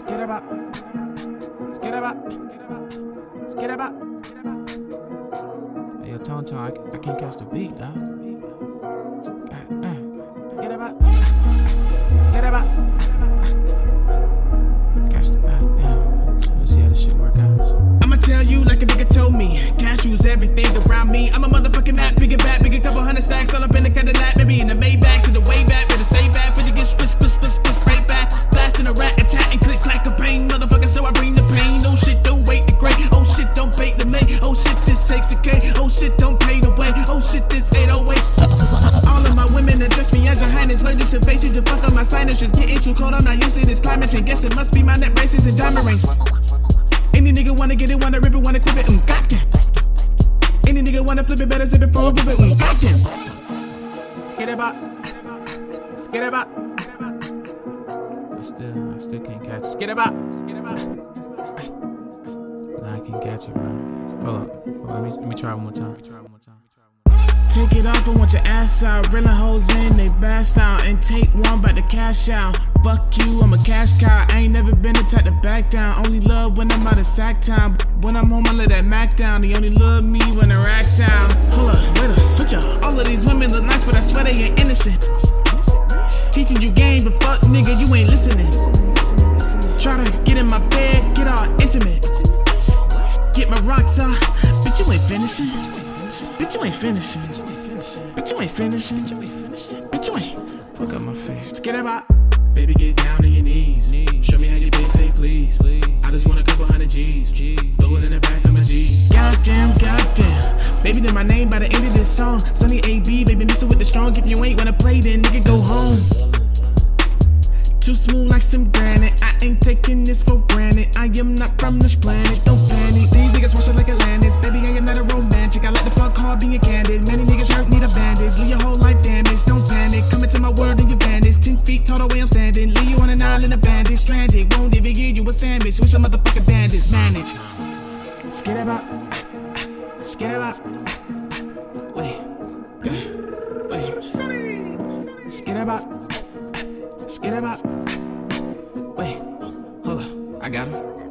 Skid about. Skid about. Skid about. Hey, yo, Tone Tone, I, I can't catch the beat, dog. God, uh. Skid about. Skid about. Catch the. God, damn. Let's see how this shit work out. I'ma tell you like a nigga told me. Cash Cashews, everything around me. I'm a motherfucking map, bigger back, bigger couple hundred stacks, all up in the Cadillac, maybe in the Maybach, my sinuses. Getting too cold, I'm not used to this climate change. Guess it must be my neck braces and diamond rings. Any nigga wanna get it, wanna rip it, wanna quip it, mm, goddamn. Any nigga wanna flip it, better zip it for a whip it, mm, goddamn. Skid about. Skid about. I still, I still can't catch it. Skid about. Skid about. Nah, I can't catch it, bro. Hold up. Hold up. Let me, let me try one more time. Let me try one more time. Take it off and want your ass out. Reeling hoes in, they bass out. And take one, but the cash out. Fuck you, I'm a cash cow. I ain't never been the type to back down. Only love when I'm out of sack time. When I'm home, I let that Mac down. They only love me when the racks out. Hold up, wait a switch up. All of these women look nice, but I swear they ain't innocent. Teaching you game, but fuck nigga, you ain't listening. You ain't finishing. Bitch, you ain't finishing. Bitch, you ain't finishing. Bitch, you ain't. Fuck up my face. Skid about. Baby, get down on your knees. Show me how you been, say please. I just want a couple hundred G's. Throw it in the back of my G. Goddamn, goddamn. Baby, then my name by the end of this song. Sonny AB, baby, messing with the strong. If you ain't wanna play, then nigga go home. Too smooth like some granite. I ain't taking this for granted. I am not from this planet. Don't panic. These niggas rush a sandwich. Wish a motherfucker bandits manage. Skid about. Skid about. Wait. Wait. Skid about. Skid about. Wait, hold up. I got him.